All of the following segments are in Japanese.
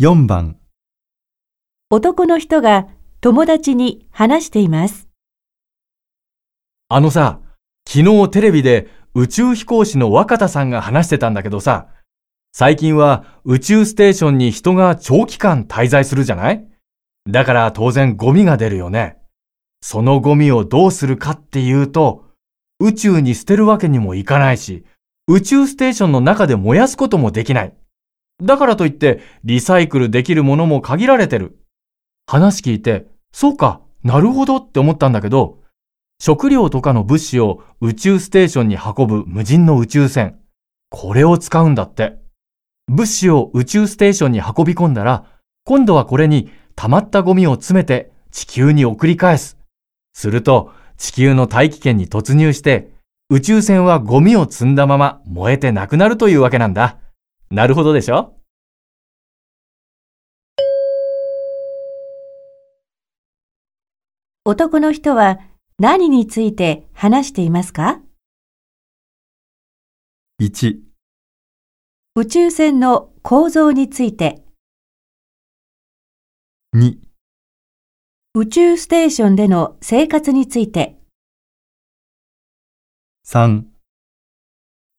4番男の人が友達に話しています。あのさ、昨日テレビで宇宙飛行士の若田さんが話してたんだけどさ、最近は宇宙ステーションに人が長期間滞在するじゃない？だから当然ゴミが出るよね。そのゴミをどうするかっていうと、宇宙に捨てるわけにもいかないし、宇宙ステーションの中で燃やすこともできない。だからといって、リサイクルできるものも限られてる。話聞いて、そうか、なるほどって思ったんだけど、食料とかの物資を宇宙ステーションに運ぶ無人の宇宙船。これを使うんだって。物資を宇宙ステーションに運び込んだら、今度はこれに溜まったゴミを詰めて地球に送り返す。すると、地球の大気圏に突入して、宇宙船はゴミを積んだまま燃えてなくなるというわけなんだ。なるほどでしょ？男の人は何について話していますか？1、宇宙船の構造について、2、宇宙ステーションでの生活について、3、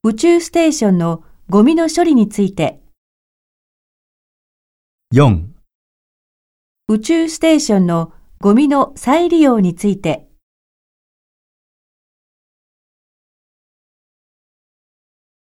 宇宙ステーションのゴミの処理について、4宇宙ステーションのゴミの再利用について、